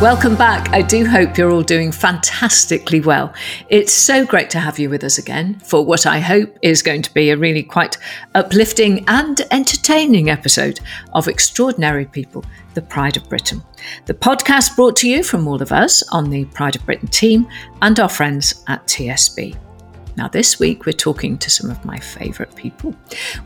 Welcome back. I do hope you're all doing fantastically well. It's so great to have you with us again for what I hope is going to be a really quite uplifting and entertaining episode of Extraordinary People, the Pride of Britain. The podcast brought to you from all of us on the Pride of Britain team and our friends at TSB. Now, this week we're talking to some of my favourite people.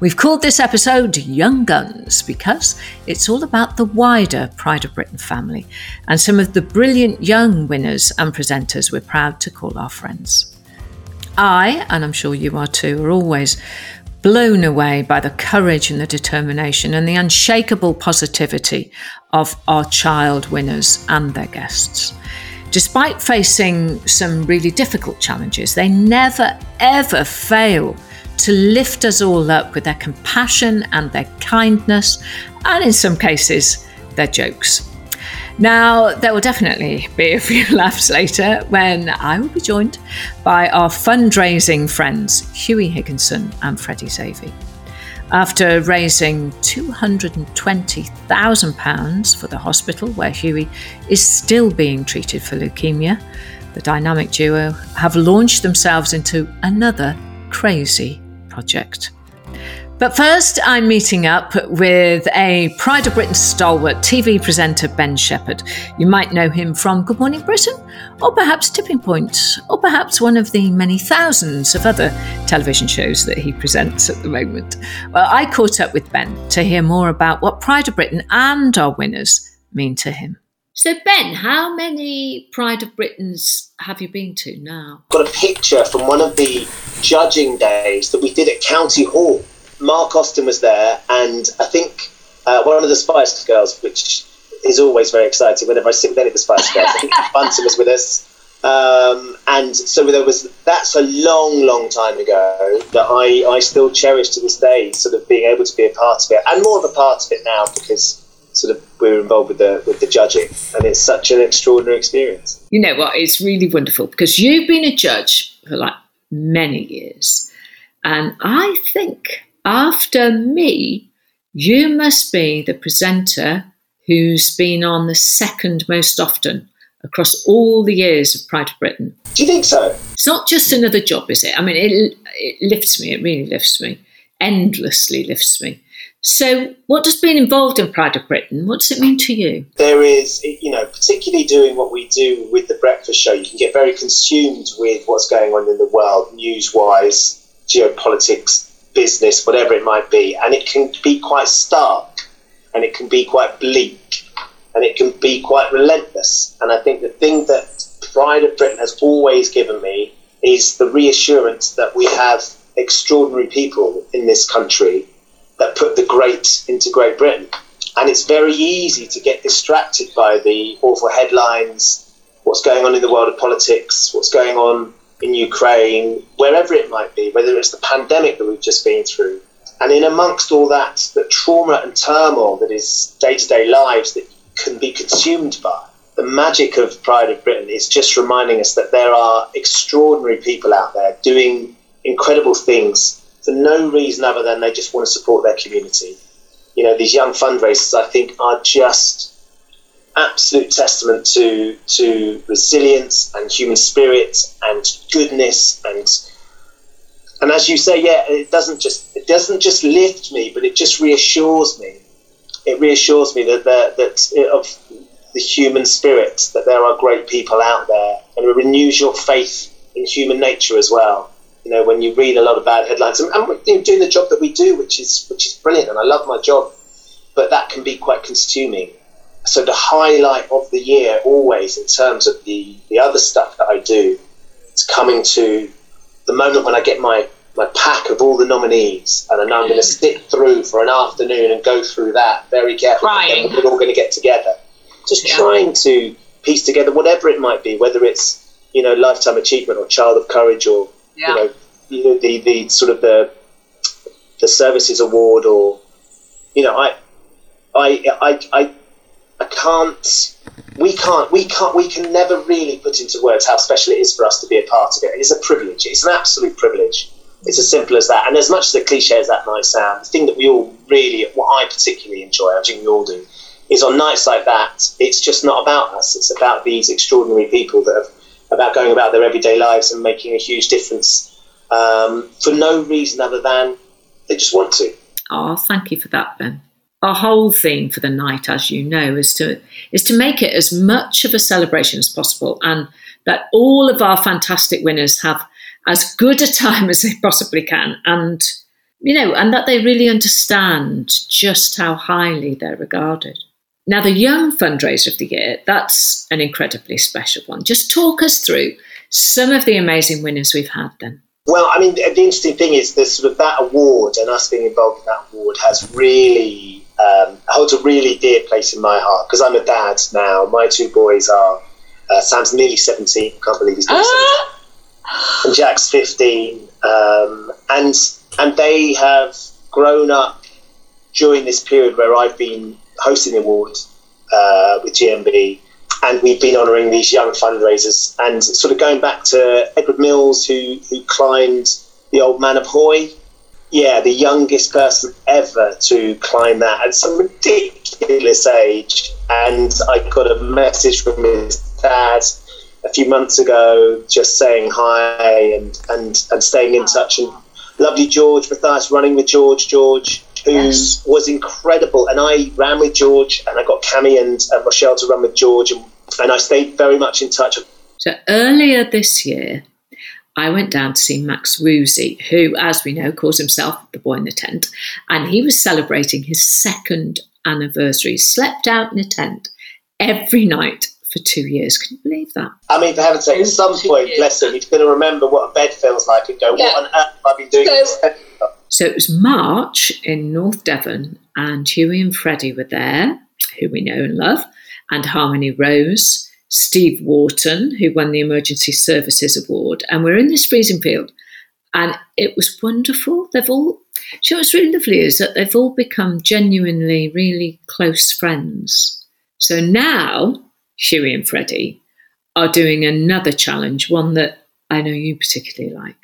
We've called this episode Young Guns because it's all about the wider Pride of Britain family and some of the brilliant young winners and presenters we're proud to call our friends. I, and I'm sure you are too, are always blown away by the courage and the determination and the unshakable positivity of our child winners and their guests. Despite facing some really difficult challenges, they never ever fail to lift us all up with their compassion and their kindness, and in some cases, their jokes. Now, there will definitely be a few laughs later when I will be joined by our fundraising friends, Hughie Higginson and Freddie Xavier. After raising £220,000 for the hospital where Hughie is still being treated for leukemia, the dynamic duo have launched themselves into another crazy project. But first, I'm meeting up with a Pride of Britain stalwart TV presenter, Ben Shephard. You might know him from Good Morning Britain, or perhaps Tipping Point, or perhaps one of the many thousands of other television shows that he presents at the moment. Well, I caught up with Ben to hear more about what Pride of Britain and our winners mean to him. So, Ben, how many Pride of Britons have you been to now? Got a picture from one of the judging days that we did at County Hall Mark Austin was there, and I think uh, one of the Spice Girls, which is always very exciting whenever I sit with any of the Spice Girls. I think Bunton was with us. Um, and so there was that's a long, long time ago that I, I still cherish to this day, sort of being able to be a part of it, and more of a part of it now because sort of we're involved with the with the judging, and it's such an extraordinary experience. You know what? It's really wonderful because you've been a judge for like many years, and I think after me, you must be the presenter who's been on the second most often across all the years of Pride of Britain. Do you think so? It's not just another job, is it? I mean, it, it lifts me, it really lifts me, endlessly lifts me. So, what does being involved in Pride of Britain, what does it mean to you? There is, you know, particularly doing what we do with the breakfast show, you can get very consumed with what's going on in the world, news wise, geopolitics, business, whatever it might be, and it can be quite stark, and it can be quite bleak, and it can be quite relentless. And I think the thing that Pride of Britain has always given me is the reassurance that we have extraordinary people in this country that put the great into Great Britain. And it's very easy to get distracted by the awful headlines, what's going on in the world of politics, what's going on in Ukraine, wherever it might be, whether it's the pandemic that we've just been through. And in amongst all that, the trauma and turmoil that is day to day lives that can be consumed by, the magic of Pride of Britain is just reminding us that there are extraordinary people out there doing incredible things for no reason other than they just want to support their community. You know, these young fundraisers, I think, are just absolute testament to to resilience and human spirit and goodness and and as you say, yeah, it doesn't just it doesn't just lift me, but it just reassures me. It reassures me that that, that of the human spirit that there are great people out there, and it renews your faith in human nature as well. You know, when you read a lot of bad headlines, and, and know, doing the job that we do, which is which is brilliant, and I love my job, but that can be quite consuming so the highlight of the year always in terms of the, the other stuff that I do is coming to the moment when I get my, my pack of all the nominees and I know I'm going to sit through for an afternoon and go through that very carefully. Crying. We're all going to get together. Just Yeah. trying to piece together whatever it might be, whether it's you know lifetime achievement or child of courage or Yeah. you know you know the, the sort of the the services award or you know I I I I I can't. We can't. We can't. We can never really put into words how special it is for us to be a part of it. It's a privilege. It's an absolute privilege. It's as simple as that. And as much as the cliche as that might sound, the thing that we all really, what I particularly enjoy, I think we all do, is on nights like that, it's just not about us. It's about these extraordinary people that have about going about their everyday lives and making a huge difference um, for no reason other than they just want to. Oh, thank you for that, Ben. Our whole theme for the night, as you know, is to is to make it as much of a celebration as possible, and that all of our fantastic winners have as good a time as they possibly can, and you know, and that they really understand just how highly they're regarded. Now, the Young Fundraiser of the Year, that's an incredibly special one. Just talk us through some of the amazing winners we've had then. Well, I mean, the interesting thing is this sort of that award and us being involved in that award has really um, holds a really dear place in my heart because I'm a dad now. My two boys are uh, Sam's nearly 17, can't believe he's nearly ah! 17, and Jack's 15, um, and and they have grown up during this period where I've been hosting the awards uh, with GMB, and we've been honouring these young fundraisers, and sort of going back to Edward Mills, who who climbed the Old Man of Hoy. Yeah, the youngest person ever to climb that at some ridiculous age. And I got a message from his dad a few months ago just saying hi and, and, and staying in touch. And lovely George Matthias running with George, George who yes. was incredible. And I ran with George, and I got Cami and, and Rochelle to run with George, and, and I stayed very much in touch. So earlier this year, I went down to see Max Woosey, who, as we know, calls himself the boy in the tent, and he was celebrating his second anniversary. Slept out in a tent every night for two years. Can you believe that? I mean, for heaven's sake, at some point, bless him, he's going to remember what a bed feels like and go, yeah. "What on earth have I been doing?" So, so it was March in North Devon, and Hughie and Freddie were there, who we know and love, and Harmony Rose, Steve Wharton, who won the Emergency Services Award. And we're in this freezing field, and it was wonderful. They've all, so what's really lovely is that they've all become genuinely, really close friends. So now, Hughie and Freddie are doing another challenge, one that I know you particularly like.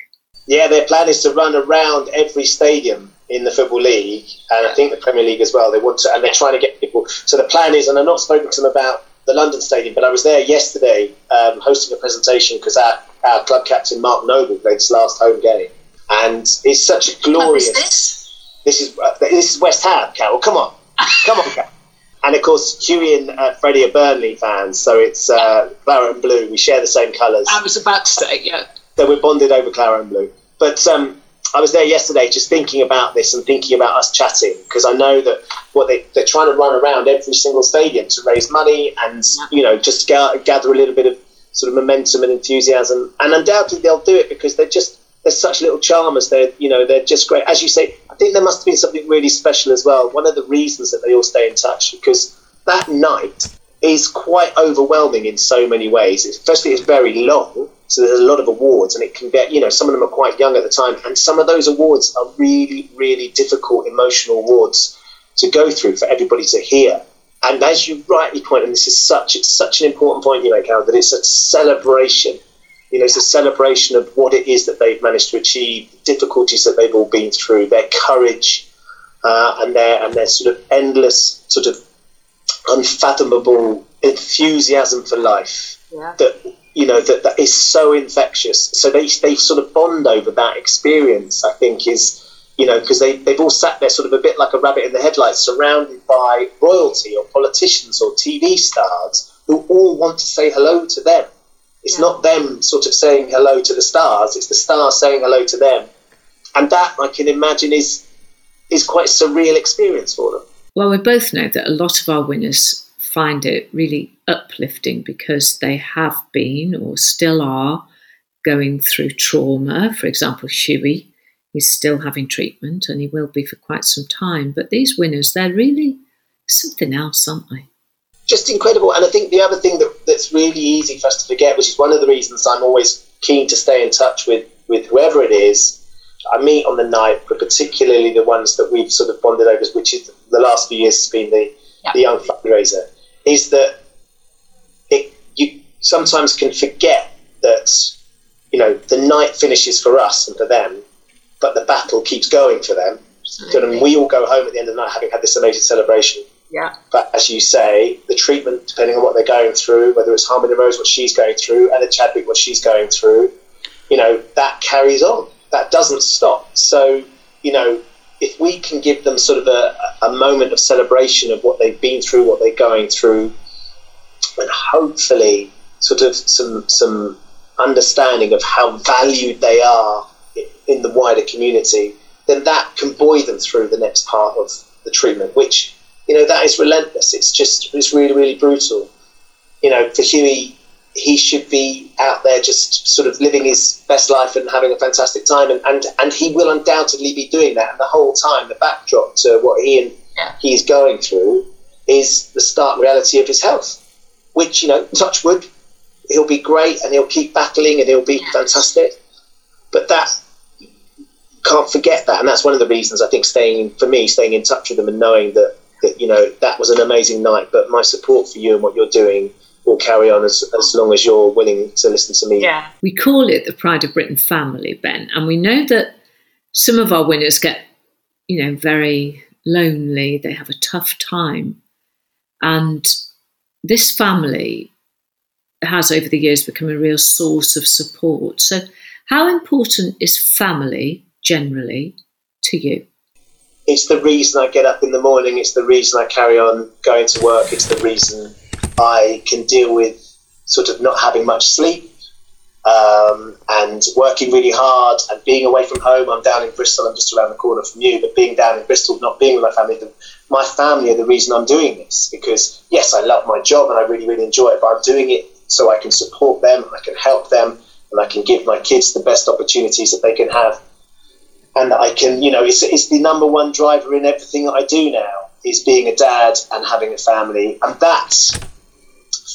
Yeah, their plan is to run around every stadium in the Football League, and I think the Premier League as well. They want to, and they're trying to get people. So the plan is, and I've not spoken to them about the London Stadium, but I was there yesterday um, hosting a presentation because our, our club captain Mark Noble played his last home game, and it's such a glorious. this? this is uh, this is West Ham, Carol. Come on, come on, Carol. And of course, Hughie and uh, Freddie are Burnley fans, so it's uh, claret and blue. We share the same colours. I was about to say, yeah. So we're bonded over claret and blue. But um, I was there yesterday just thinking about this and thinking about us chatting because I know that what they, they're trying to run around every single stadium to raise money and, you know, just ga- gather a little bit of sort of momentum and enthusiasm. And undoubtedly they'll do it because they're just, they're such little charmers. They're, you know, they're just great. As you say, I think there must have been something really special as well. One of the reasons that they all stay in touch because that night is quite overwhelming in so many ways. Firstly, it's very long so there's a lot of awards, and it can get, you know, some of them are quite young at the time, and some of those awards are really, really difficult emotional awards to go through for everybody to hear. And as you rightly point, and this is such it's such an important point you make, Carol, that it's a celebration. You know, it's a celebration of what it is that they've managed to achieve, the difficulties that they've all been through, their courage, uh, and their and their sort of endless, sort of unfathomable enthusiasm for life. Yeah. That you know that, that is so infectious. So they, they sort of bond over that experience i think is you know because they, they've all sat there sort of a bit like a rabbit in the headlights surrounded by royalty or politicians or tv stars who all want to say hello to them. It's yeah. not them sort of saying hello to the stars it's the stars saying hello to them. And that i can imagine is is quite a surreal experience for them. Well we both know that a lot of our winners find it really uplifting because they have been or still are going through trauma. For example, Hughie is still having treatment and he will be for quite some time. But these winners, they're really something else, aren't they? Just incredible. And I think the other thing that, that's really easy for us to forget, which is one of the reasons I'm always keen to stay in touch with, with whoever it is I meet on the night, but particularly the ones that we've sort of bonded over, which is the last few years has been the, yeah. the young fundraiser is that it, you sometimes can forget that you know the night finishes for us and for them, but the battle keeps going for them. And we all go home at the end of the night having had this amazing celebration. Yeah. But as you say, the treatment, depending on what they're going through, whether it's Harmony Rose, what she's going through, and Chadwick, what she's going through, you know, that carries on. That doesn't stop. So, you know, if we can give them sort of a, a moment of celebration of what they've been through, what they're going through, and hopefully sort of some some understanding of how valued they are in the wider community, then that can buoy them through the next part of the treatment, which you know, that is relentless. It's just, it's really, really brutal. You know, for Hughie, he should be out there just sort of living his best life and having a fantastic time. And, and, and he will undoubtedly be doing that. And the whole time, the backdrop to what he and he's going through is the stark reality of his health, which, you know, touch wood, he'll be great and he'll keep battling and he'll be yeah. fantastic. But that, can't forget that. And that's one of the reasons I think staying, for me, staying in touch with them and knowing that that you know that was an amazing night. But my support for you and what you're doing will carry on as, as long as you're willing to listen to me. Yeah. We call it the Pride of Britain family, Ben, and we know that some of our winners get, you know, very lonely. They have a tough time, and this family has over the years become a real source of support. So, how important is family generally to you? it's the reason I get up in the morning. It's the reason I carry on going to work. It's the reason I can deal with sort of not having much sleep um, and working really hard and being away from home. I'm down in Bristol. I'm just around the corner from you, but being down in Bristol, not being with my family, the, my family are the reason I'm doing this because yes, I love my job and I really, really enjoy it, but I'm doing it so I can support them, I can help them, and I can give my kids the best opportunities that they can have and I can, you know, it's, it's the number one driver in everything that I do now is being a dad and having a family, and that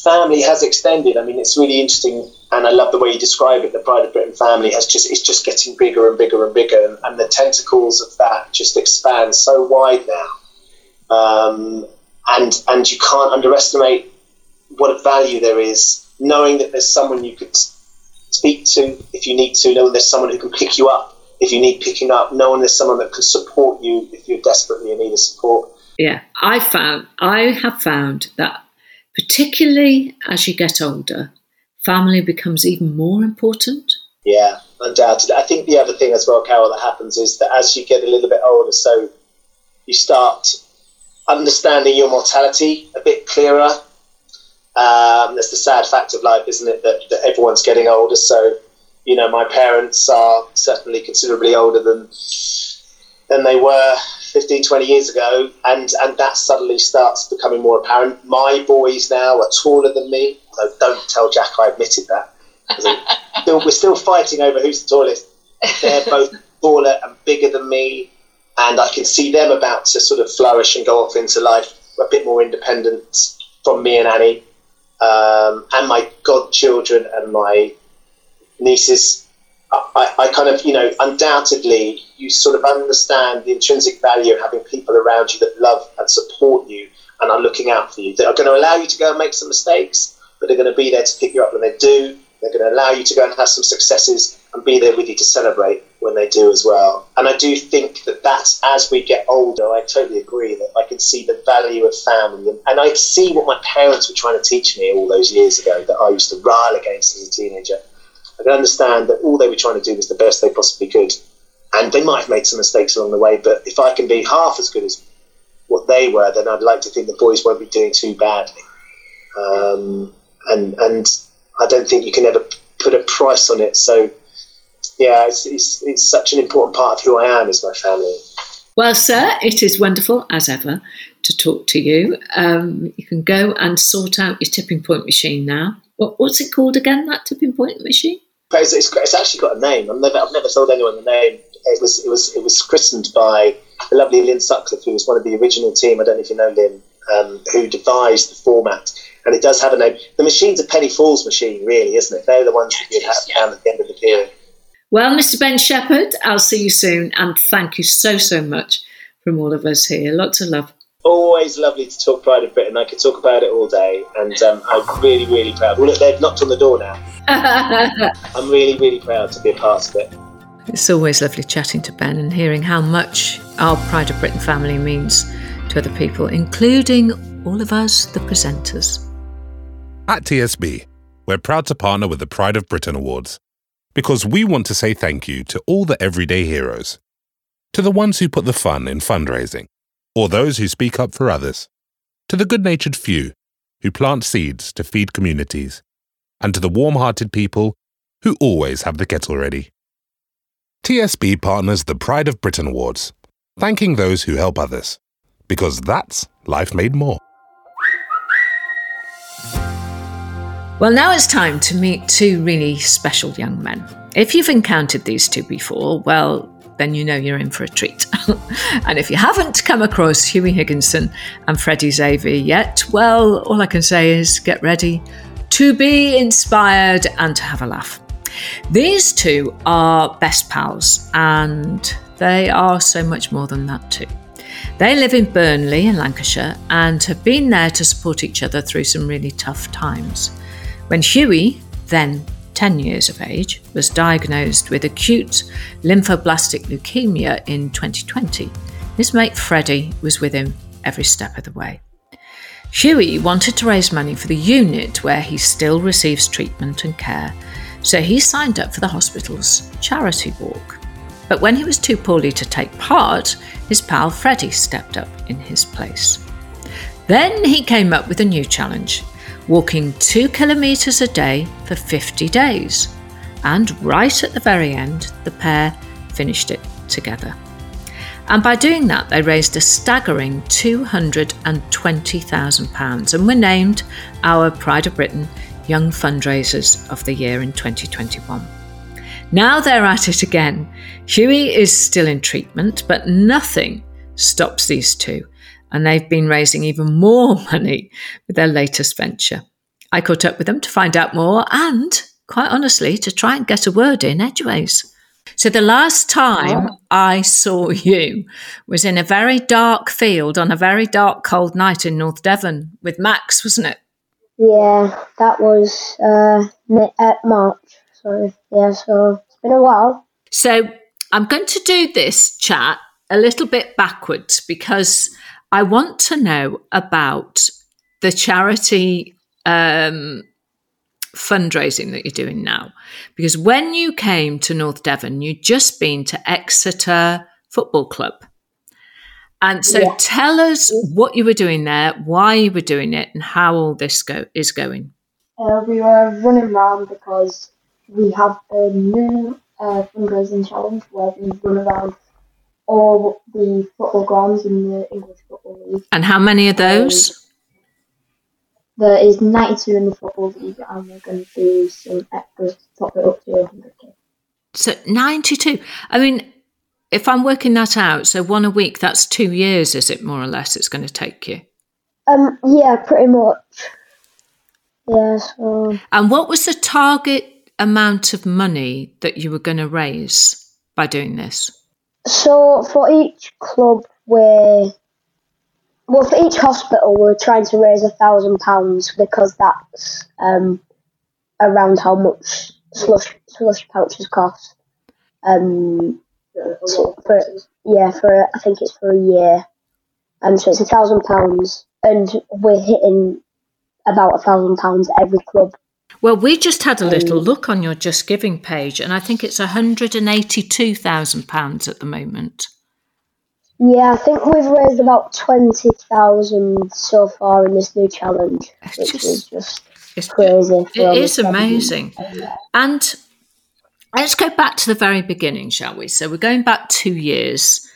family has extended. I mean, it's really interesting, and I love the way you describe it. The Pride of Britain family has just it's just getting bigger and bigger and bigger, and, and the tentacles of that just expand so wide now, um, and and you can't underestimate what a value there is knowing that there's someone you could speak to if you need to, knowing there's someone who can pick you up if you need picking up, knowing there's someone that can support you if you're desperately in need of support. Yeah, I found I have found that particularly as you get older, family becomes even more important. Yeah, undoubtedly. I think the other thing as well, Carol, that happens is that as you get a little bit older, so you start understanding your mortality a bit clearer. Um, that's the sad fact of life, isn't it? That, that everyone's getting older. So you know, my parents are certainly considerably older than than they were 15, 20 years ago, and, and that suddenly starts becoming more apparent. My boys now are taller than me, although don't tell Jack I admitted that. still, we're still fighting over who's the tallest. They're both taller and bigger than me, and I can see them about to sort of flourish and go off into life a bit more independent from me and Annie. Um, and my godchildren and my nieces, I, I kind of, you know, undoubtedly, you sort of understand the intrinsic value of having people around you that love and support you and are looking out for you. That are going to allow you to go and make some mistakes, but are going to be there to pick you up when they do. They're going to allow you to go and have some successes and be there with you to celebrate when they do as well. And I do think that that's as we get older, I totally agree that I can see the value of family. And, I see what my parents were trying to teach me all those years ago that I used to rile against as a teenager. I can understand that all they were trying to do was the best they possibly could. And they might have made some mistakes along the way, but if I can be half as good as what they were, then I'd like to think the boys won't be doing too badly. Um, and and I don't think you can ever put a price on it. So, yeah, it's, it's, it's such an important part of who I am is my family. Well, sir, it is wonderful as ever to talk to you. Um, you can go and sort out your tipping point machine now. What, what's it called again? That tipping point machine? It's, it's, it's, actually got a name. I've never, I've never told anyone the name. It was, it was, it was christened by the lovely Lynn Sutcliffe, who was one of the original team. I don't know if you know Lynn, um, who devised the format. And it does have a name. The machine's a penny falls machine, really, isn't it? They're the ones that you have down at the end of the period. Well, Mr. Ben Shephard, I'll see you soon, and thank you so, so much from all of us here. Lots of love. Always lovely to talk Pride of Britain. I could talk about it all day, and um, I'm really, really proud. Well, look, they've knocked on the door now. I'm really, really proud to be a part of it. It's always lovely chatting to Ben and hearing how much our Pride of Britain family means to to other people, including all of us, the presenters. At TSB, we're proud to partner with the Pride of Britain Awards because we want to say thank you to all the everyday heroes, to the ones who put the fun in fundraising, or those who speak up for others, to the good natured few who plant seeds to feed communities, and to the warm hearted people who always have the kettle ready. TSB partners the Pride of Britain Awards, thanking those who help others, because that's life made more. Well, now it's time to meet two really special young men. If you've encountered these two before, well, then you know you're in for a treat. and if you haven't come across Hughie Higginson and Freddie Xavier yet, well, all I can say is get ready to be inspired and to have a laugh. These two are best pals, and they are so much more than that, too. They live in Burnley in Lancashire and have been there to support each other through some really tough times. When Hughie, then 10 years of age, was diagnosed with acute lymphoblastic leukemia in 2020, his mate Freddie was with him every step of the way. Hughie wanted to raise money for the unit where he still receives treatment and care, so he signed up for the hospital's charity walk. But when he was too poorly to take part, his pal Freddie stepped up in his place. Then he came up with a new challenge walking two kilometres a day for 50 days. And right at the very end, the pair finished it together. And by doing that, they raised a staggering £220,000 and were named our Pride of Britain Young Fundraisers of the Year in 2021. Now they're at it again. Hughie is still in treatment, but nothing stops these two and they've been raising even more money with their latest venture. I caught up with them to find out more and, quite honestly, to try and get a word in edgeways. So, the last time I saw you was in a very dark field on a very dark, cold night in North Devon with Max, wasn't it? Yeah, that was uh, at March. So, yeah, so it's been a while. So, I'm going to do this chat a little bit backwards because I want to know about the charity um, fundraising that you're doing now. Because when you came to North Devon, you'd just been to Exeter Football Club. And so yeah. tell us what you were doing there, why you were doing it, and how all this go- is going. Uh, we were running around because we have a new uh, fundraising challenge where we run around all the football grounds in the English Football League. And how many of those? Um, there is 92 in the Football League, and we're going to do some extras to top it up to 100k. So 92. I mean, if I'm working that out, so one a week, that's two years, is it more or less? It's going to take you. Um, yeah, pretty much. Yeah. So. And what was the target amount of money that you were going to raise by doing this? So for each club, we're well for each hospital, we're trying to raise a thousand pounds because that's um, around how much slush slush pouches cost. Um, for yeah, for I think it's for a year, um, so it's a thousand pounds, and we're hitting about a thousand pounds every club well, we just had a little look on your Just Giving page, and I think it's £182,000 at the moment. Yeah, I think we've raised about 20,000 so far in this new challenge, it's which just, is just it's, crazy. It is amazing. And let's go back to the very beginning, shall we? So we're going back two years.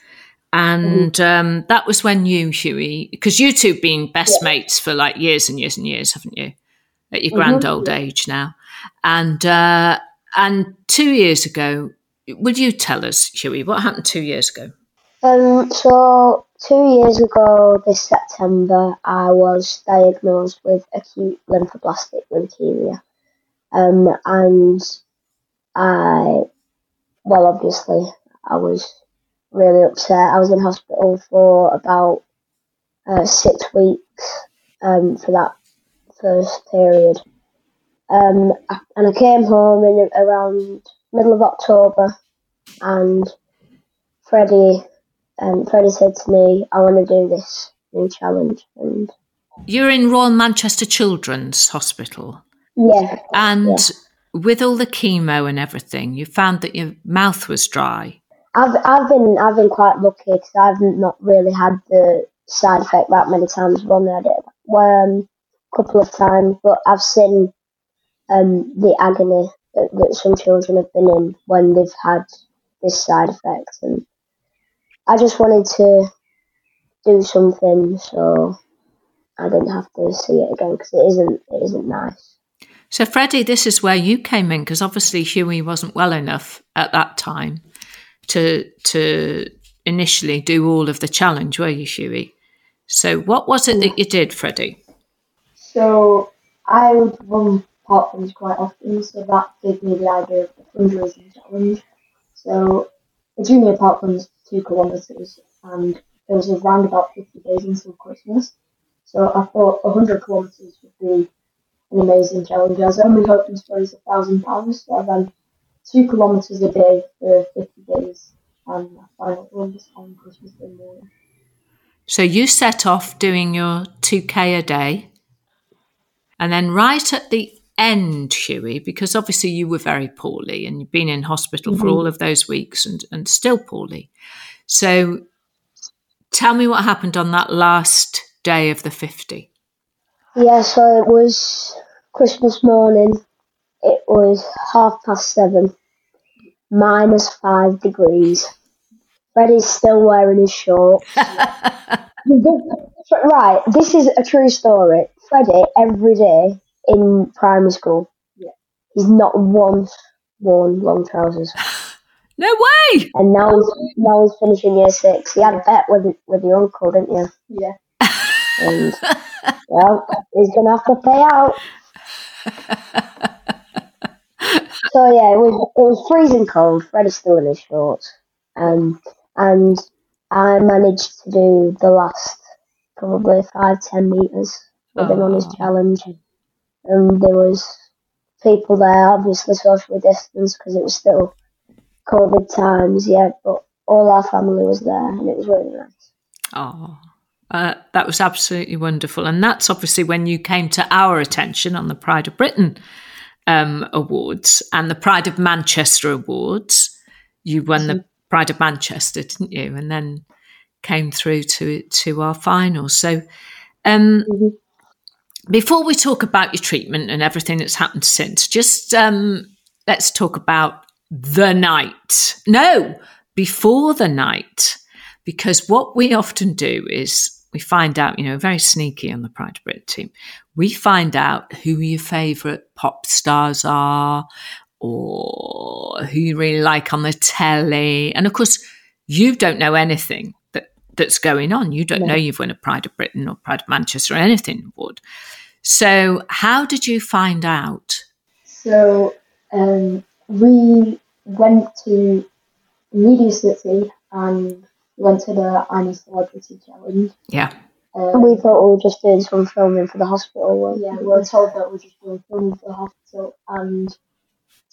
And mm-hmm. um, that was when you, Hughie, because you two have been best yeah. mates for like years and years and years, haven't you? At your grand mm-hmm. old age now. And uh, and two years ago, would you tell us, Hughie, what happened two years ago? Um, so two years ago, this September, I was diagnosed with acute lymphoblastic leukemia, um, and I, well, obviously, I was really upset. I was in hospital for about uh, six weeks um, for that first period. Um, and I came home in around middle of October, and Freddie, um, Freddie said to me, "I want to do this new challenge. And You're in Royal Manchester Children's Hospital, yeah, and with all the chemo and everything, you found that your mouth was dry. I've I've been I've been quite lucky because I've not really had the side effect that many times. I've only had it um, a couple of times, but I've seen um, the agony that, that some children have been in when they've had this side effect, and I just wanted to do something so I didn't have to see it again because it isn't it isn't nice. So, Freddie, this is where you came in because obviously Hughie wasn't well enough at that time to to initially do all of the challenge, were you, Hughie? So, what was it that you did, Freddie? So I would run park runs quite often, so that gave me the idea of the fundraising challenge. So the junior park run's two kilometres and there was around about 50 days until Christmas. So I thought 100 kilometres would be an amazing challenge. I was only hoping to raise a thousand pounds, so I ran two kilometres a day for 50 days and my final run was on Christmas Day morning. So, you set off doing your 2K a day. And then, right at the end, Hughie, because obviously you were very poorly and you've been in hospital for mm-hmm. all of those weeks and, and still poorly. So, tell me what happened on that last day of the 50. Yeah, so it was Christmas morning. It was half past seven, minus five degrees. Freddie's still wearing his shorts. right, this is a true story. Freddie, every day in primary school, Yeah. he's not once worn long trousers. No way! And now he's, now he's finishing year six. He had a bet with with your uncle, didn't you? Yeah. And well, he's gonna have to pay out. So yeah, it was it was freezing cold. Fred is still in his shorts, um, and I managed to do the last probably five ten meters with him on his challenge. And there was people there, obviously socially distanced because it was still COVID times. Yeah, but all our family was there, and it was really nice. Oh, uh, that was absolutely wonderful. And that's obviously when you came to our attention on the Pride of Britain um, Awards and the Pride of Manchester Awards. You won the Pride of Manchester, didn't you? And then came through to to our final. So, um, Mhm. Before we talk about your treatment and everything that's happened since, just um, let's talk about the night. No, before the night, because what we often do is we find out, you know, very sneaky on the Pride of Britain team. We find out who your favourite pop stars are, or who you really like on the telly, and of course, you don't know anything that that's going on. You don't No. know you've won a Pride of Britain or Pride of Manchester or anything award. So, how did you find out? So um, we went to Media City and went to the Annie Celebrity Challenge. Yeah. And we Um, thought we were just doing some filming for the hospital. weren't yeah, we? we were told that we're just doing filming for the hospital, and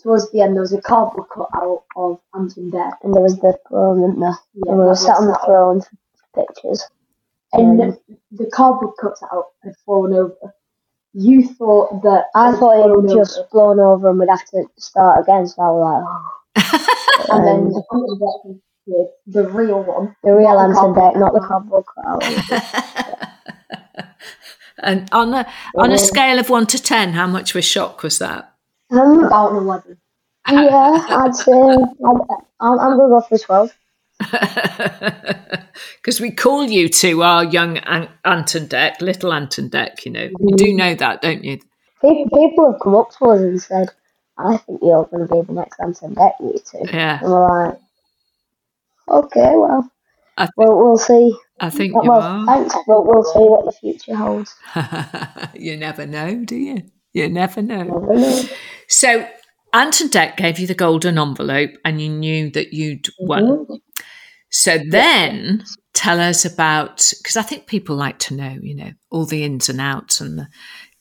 towards the end there was a cardboard cutout of Ant and Dec. And there was the throne, wasn't there? Yeah, and we were that sat on the that. throne for pictures. and Um, the cardboard cutout had fallen over. You thought that I had thought it would just over, blown over and we'd have to start again. So I was like, oh. and then the Anton Deck the real one, the real not the Anton cardboard deck, not the cutout. cardboard cutout. and on a on a scale of one to ten, how much of a shock was that? Um, About an eleven. yeah, I'd say I'd, I'm, I'm gonna go for twelve. Because we call you to our young An- Ant and Dec, little Ant and Dec. You know, you do know that, don't you? People, have come up to us and said, "I think you're going to be the next Ant and Dec, you two. Yeah, And we're like, "Okay, well, think- we'll, we'll see." I think you Well, are. thanks, but we'll see what the future holds. you never know, do you? You never know. Never know. So Ant and Dec gave you the golden envelope, and you knew that you'd won. Mhm. So then tell us about because I think people like to know, you know, all the ins and outs and the,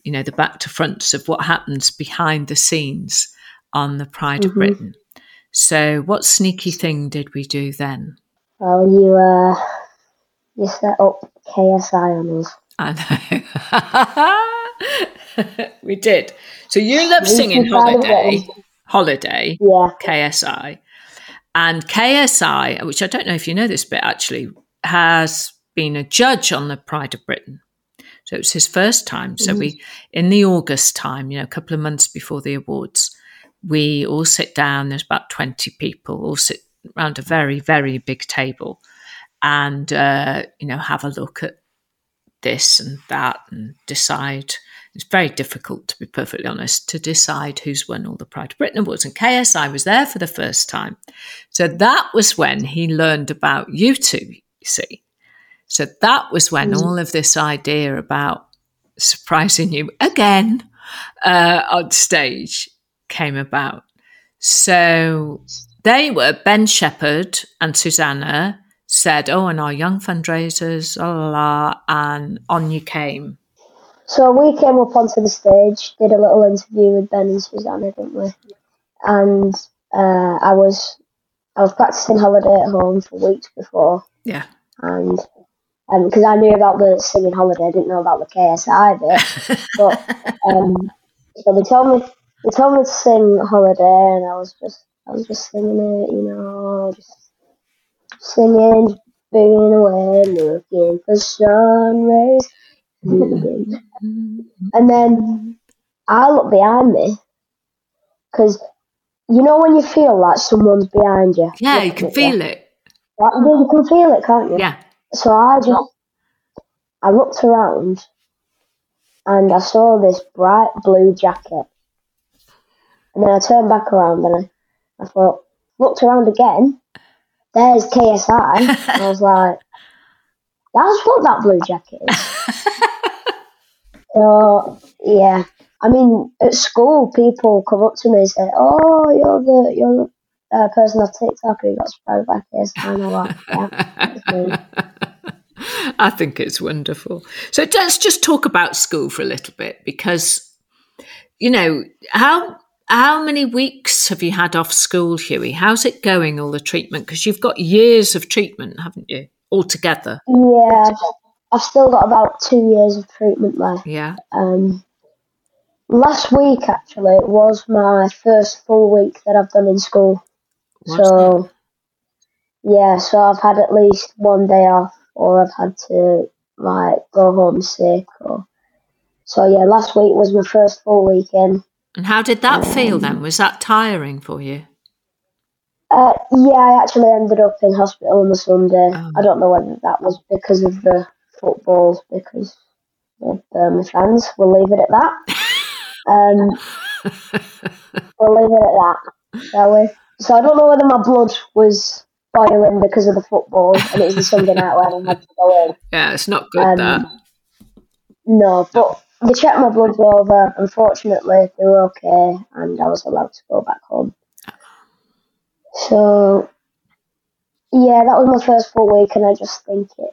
you know, the back to fronts of what happens behind the scenes on the Pride of Mhm. Britain. So what sneaky thing did we do then? Well, you uh, you set up KSI on us. I know. we did. So you love singing Holiday, Holiday, Yeah. KSI. And KSI, which I don't know if you know this but actually, has been a judge on the Pride of Britain. So it was his first time. So we, in the August time, you know, a couple of months before the awards, we all sit down. There's about 20 people, all sit around a very, very big table and, uh, you know, have a look at this and that and decide. It's very difficult, to be perfectly honest, to decide who's won all the Pride of Britain awards. And KSI was there for the first time. So that was when he learned about you two, you see. So that was when all of this idea about surprising you again uh, on stage came about. So they were Ben Shephard and Susanna said, "Oh, and our young fundraisers, la la la," and on you came. So we came up onto the stage, did a little interview with Ben and Susanna, didn't we? And uh, I was I was practicing holiday at home for weeks before, Yeah, and because I knew about the singing holiday, I didn't know about the KSI bit. but um, so they told me they told me to sing holiday, and I was just I was just singing it, you know, just singing, being away, looking for sun rays. And then I look behind me because you know when you feel like someone's behind you. yeah, you can feel it. Like, you can feel it, can't you? Yeah, So I just I looked around and I saw this bright blue jacket. And then I turned back around and I, I thought, looked around again. There's KSI. I was like, that's what that blue jacket is. so yeah. I mean, at school, people come up to me and say, "Oh, you're the you're the uh, person off TikTok who got surprised by KSI." And I'm like, "Yeah. I think it's wonderful. So let's just talk about school for a little bit because, you know, how how many weeks have you had off school, Hughie? How's it going, all the treatment? Because you've got years of treatment, haven't you, altogether? Yeah, I've still got about two years of treatment left. Yeah. Um, last week actually it was my first full week that I've done in school. What's so yeah, so I've had at least one day off, or I've had to like go home sick, or so yeah. Last week was my first full weekend. And how did that feel then? Was that tiring for you? Uh, yeah, I actually ended up in hospital on the Sunday. Oh. I don't know whether that was because of the footballs, because of uh, my fans. We'll leave it at that. Um, we'll leave it at that, shall we? So I don't know whether my blood was boiling because of the football, and it was the Sunday night when I had to go in. Yeah, it's not good Um, that. No, but they checked my bloods over. Unfortunately, they were okay, and I was allowed to go back home. So, yeah, that was my first full week, and I just think it.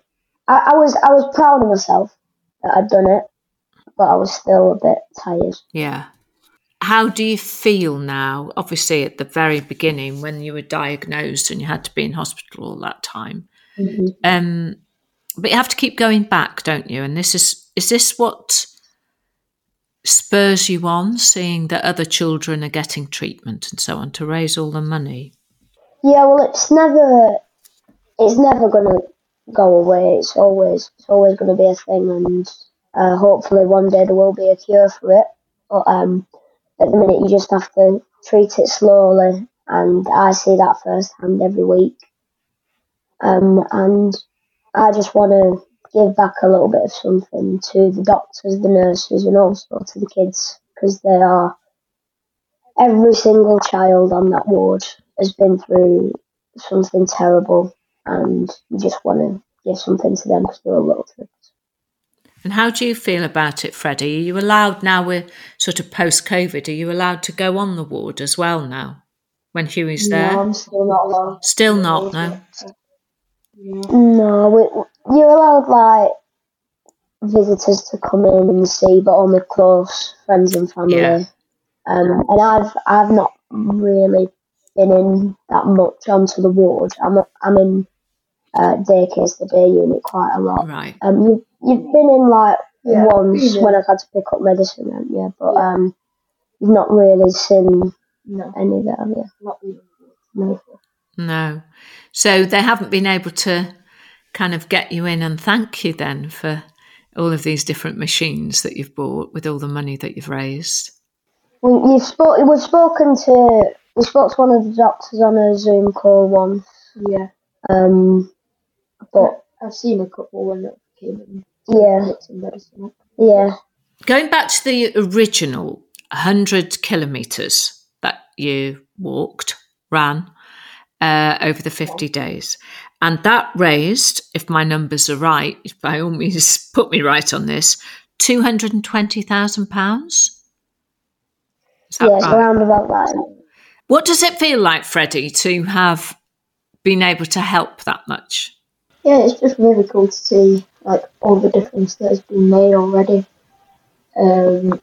I, I was I was proud of myself that I'd done it, but I was still a bit tired. Yeah. How do you feel now? Obviously, at the very beginning, when you were diagnosed and you had to be in hospital all that time, um, but you have to keep going back, don't you? And this is is this what spurs you on, seeing that other children are getting treatment and so on to raise all the money? Yeah, well, it's never it's never gonna go away. It's always it's always gonna be a thing, and uh, hopefully one day there will be a cure for it. But um, at the minute, you just have to treat it slowly, and I see that firsthand every week. Um, and I just want to give back a little bit of something to the doctors, the nurses, and also to the kids because they are every single child on that ward has been through something terrible, and you just want to give something to them because they're a little kids. And how do you feel about it, Freddie? Are you allowed now? We're sort of post COVID. Are you allowed to go on the ward as well now when Hughie's there? No, I'm still not allowed. Still not, no. No, we, you're allowed like visitors to come in and see, but only close friends and family. Yeah. Um, and I've I've not really been in that much onto the ward. I'm I'm in uh, daycares, the day unit, quite a lot. Right. Um, you've you've been in like Yeah, once been when. I've had to pick up medicine, haven't you? But um, you've not really seen No, any of it, have you? not even. No. No. So they haven't been able to kind of get you in and thank you then for all of these different machines that you've bought with all the money that you've raised. We, you've spoke, we've spoken to we spoke to one of the doctors on a Zoom call once. Yeah, Um, but I've seen a couple when it came in. yeah, Put some medicine. up. yeah, Going back to the original 100 kilometres that you walked, ran uh, over the 50 days. And that raised, if my numbers are right, by all means put me right on this, £220,000. Is that yeah, right? around about that. What does it feel like, Freddie, to have been able to help that much? Yeah, it's just really cool to see like all the difference that has been made already. Um,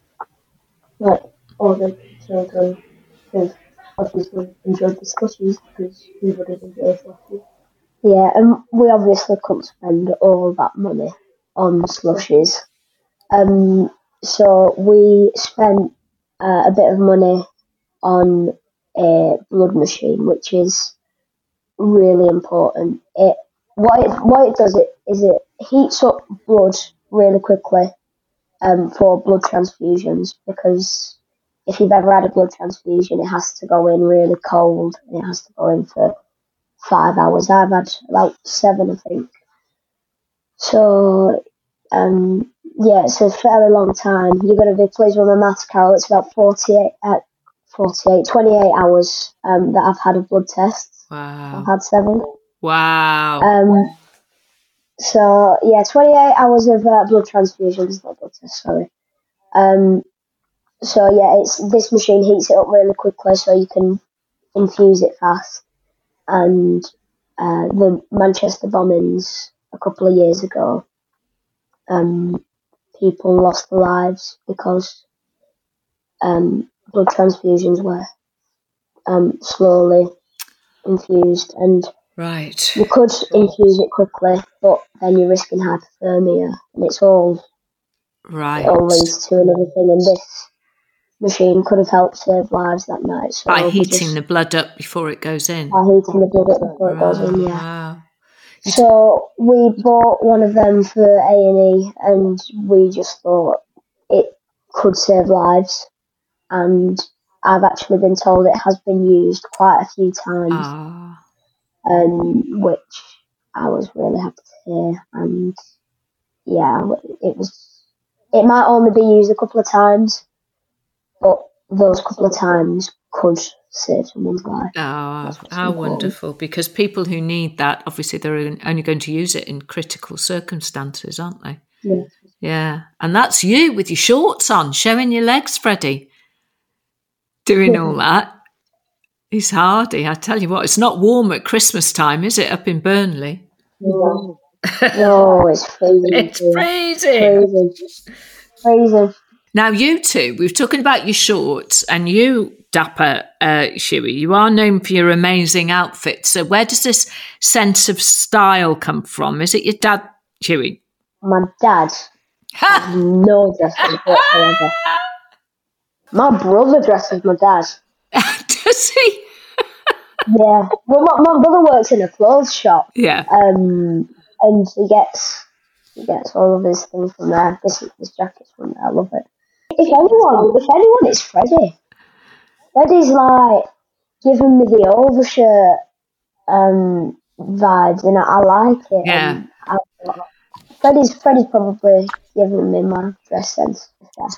like all the children obviously enjoyed the slushies because people did enjoy slushies. Yeah, and we obviously couldn't spend all that money on slushies. Um, so we spent uh, a bit of money on a blood machine, which is really important. It what it what it does it is it heats up blood really quickly um, for blood transfusions because if you've ever had a blood transfusion, it has to go in really cold and it has to go in for five hours. I've had about seven, I think. So, um, yeah, it's a fairly long time. You're going to be pleased with my maths, Carol. It's about 48, uh, 48 28 hours um, that I've had a blood test. Wow. I've had seven. Wow. Um, so, yeah, 28 hours of uh, blood transfusions, not blood test, sorry. Um, so, yeah, it's this machine heats it up really quickly so you can infuse it fast. And uh, the Manchester bombings a couple of years ago, um, people lost their lives because um, blood transfusions were um, slowly infused, and right. you could infuse it quickly, but then you're risking hypothermia, and it's all Right. it all leads to and everything. And this machine could have helped save lives that night. So By heating just- the blood up before it goes in. by heating the blood up before it goes in, yeah. Wow. So we bought one of them for A and E, and we just thought it could save lives. And I've actually been told it has been used quite a few times, Ah. um, which I was really happy to hear. And yeah, it was. It might only be used a couple of times, but those couple of times could save someone's life. Oh, how important. wonderful. Because people who need that, obviously, they're only going to use it in critical circumstances, aren't they? Yeah. Yeah. And that's you with your shorts on, showing your legs, Freddie. Doing all that. He's hardy. I tell you what, it's not warm at Christmas time, is it, up in Burnley? No, no it's freezing. It's freezing. Freezing. Freezing. Now, you two, we've talking about your shorts, and you, Dapper uh, Shuey, you are known for your amazing outfits. So, where does this sense of style come from? Is it your dad, Shuey? My dad no dresses whatsoever. My brother dresses my dad. does he? Yeah. Well, my, my brother works in a clothes shop, Yeah. um, and he gets he gets all of his things from there. This this jacket's from there. I love it. If anyone, if anyone, it's Freddie. Freddie's like giving me the overshirt um, vibes, and I, I like it. Yeah. I, Freddie's Freddie's probably giving me my dress sense.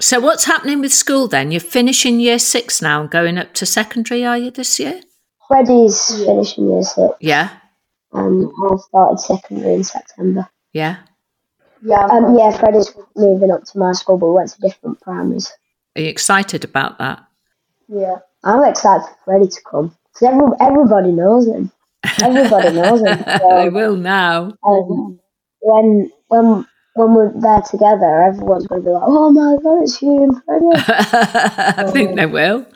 So, what's happening with school then? You're finishing year six now and going up to secondary, are you, this year? Freddie's finishing year six. Yeah. Um, I started secondary in September. Yeah. Yeah, I'm Um, yeah, Freddie's moving up to my school, but we went to different primaries. Are you excited about that? yeah. I'm excited for Freddie to come because every, everybody knows him. Everybody knows him. they will now. um, when when when we're there together, everyone's going to be like, "Oh my god, it's you and Freddie!" I think they will.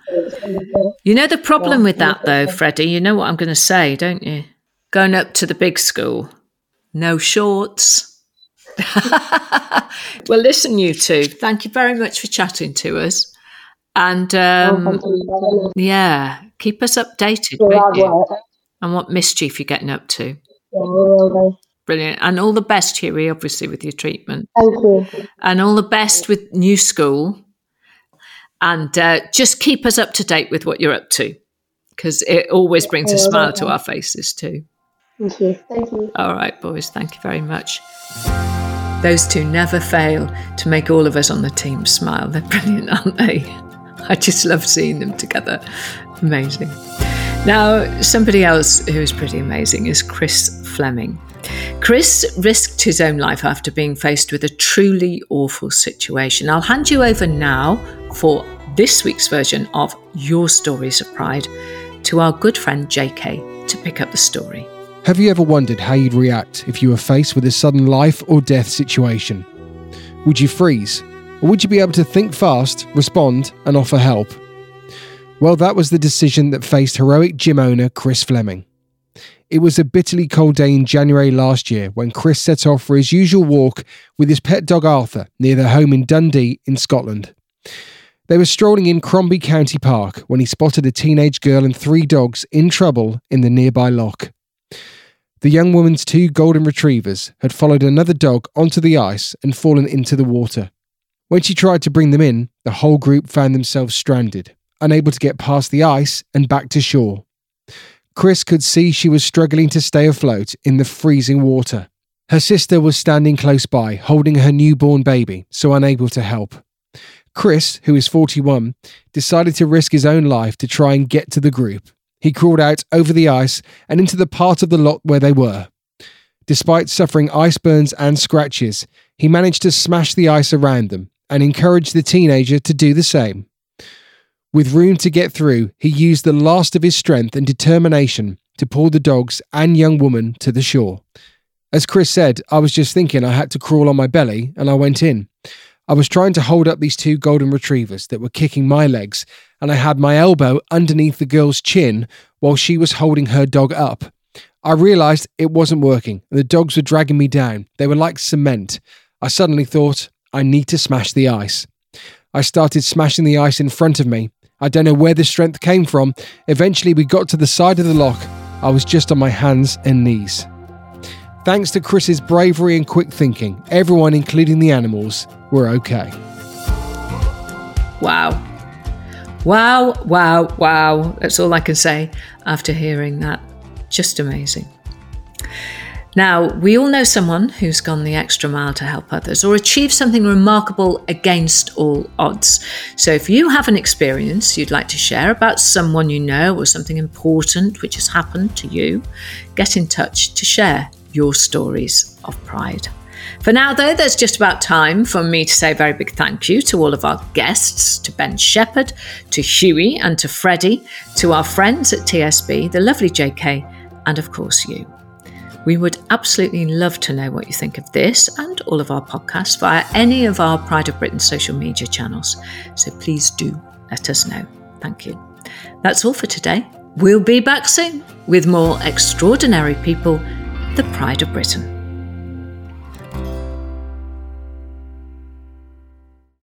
You know the problem with that, though, Freddie. You know what I'm going to say, don't you? Going up to the big school, no shorts. well, listen, you two, thank you very much for chatting to us. And um, Oh, yeah, keep us updated, You're won't hard you? And what mischief you're getting up to. Yeah, we will be. Brilliant. And all the best, Hughie, obviously, with your treatment. Thank you. And all the best with new school. And uh, just keep us up to date with what you're up to, because it always brings a smile to our faces, too. Thank you. Thank you. All right, boys, thank you very much. Those two never fail to make all of us on the team smile. They're brilliant, aren't they? I just love seeing them together. Amazing. Now, somebody else who is pretty amazing is Chris Fleming. Chris risked his own life after being faced with a truly awful situation. I'll hand you over now for this week's version of Your Stories of Pride to our good friend JK to pick up the story. Have you ever wondered how you'd react if you were faced with a sudden life or death situation? Would you freeze? Or would you be able to think fast, respond, and offer help? Well, that was the decision that faced heroic gym owner Chris Fleming. It was a bitterly cold day in January last year when Chris set off for his usual walk with his pet dog Arthur near their home in Dundee in Scotland. They were strolling in Crombie Country Park when he spotted a teenage girl and three dogs in trouble in the nearby loch. The young woman's two golden retrievers had followed another dog onto the ice and fallen into the water. When she tried to bring them in, the whole group found themselves stranded, unable to get past the ice and back to shore. Chris could see she was struggling to stay afloat in the freezing water. Her sister was standing close by, holding her newborn baby, so unable to help. Chris, who is 41, decided to risk his own life to try and get to the group. He crawled out over the ice and into the part of the loch where they were. Despite suffering ice burns and scratches, he managed to smash the ice around them and encouraged the teenager to do the same. With room to get through, he used the last of his strength and determination to pull the dogs and young woman to the shore. As Chris said, I was just thinking I had to crawl on my belly and I went in. I was trying to hold up these two golden retrievers that were kicking my legs, and I had my elbow underneath the girl's chin while she was holding her dog up. I realised it wasn't working, and the dogs were dragging me down. They were like cement. I suddenly thought, I need to smash the ice. I started smashing the ice in front of me. I don't know where the strength came from. Eventually, we got to the side of the loch. I was just on my hands and knees. Thanks to Chris's bravery and quick thinking, everyone, including the animals, were okay. Wow. Wow, wow, wow. That's all I can say after hearing that. Just amazing. Now, we all know someone who's gone the extra mile to help others or achieve something remarkable against all odds. So, if you have an experience you'd like to share about someone you know or something important which has happened to you, get in touch to share your stories of pride. For now, though, there's just about time for me to say a very big thank you to all of our guests, to Ben Shephard, to Hughie, and to Freddie, to our friends at TSB, the lovely JK, and of course you. We would absolutely love to know what you think of this and all of our podcasts via any of our Pride of Britain social media channels. So please do let us know. Thank you. That's all for today. We'll be back soon with more extraordinary people, the Pride of Britain.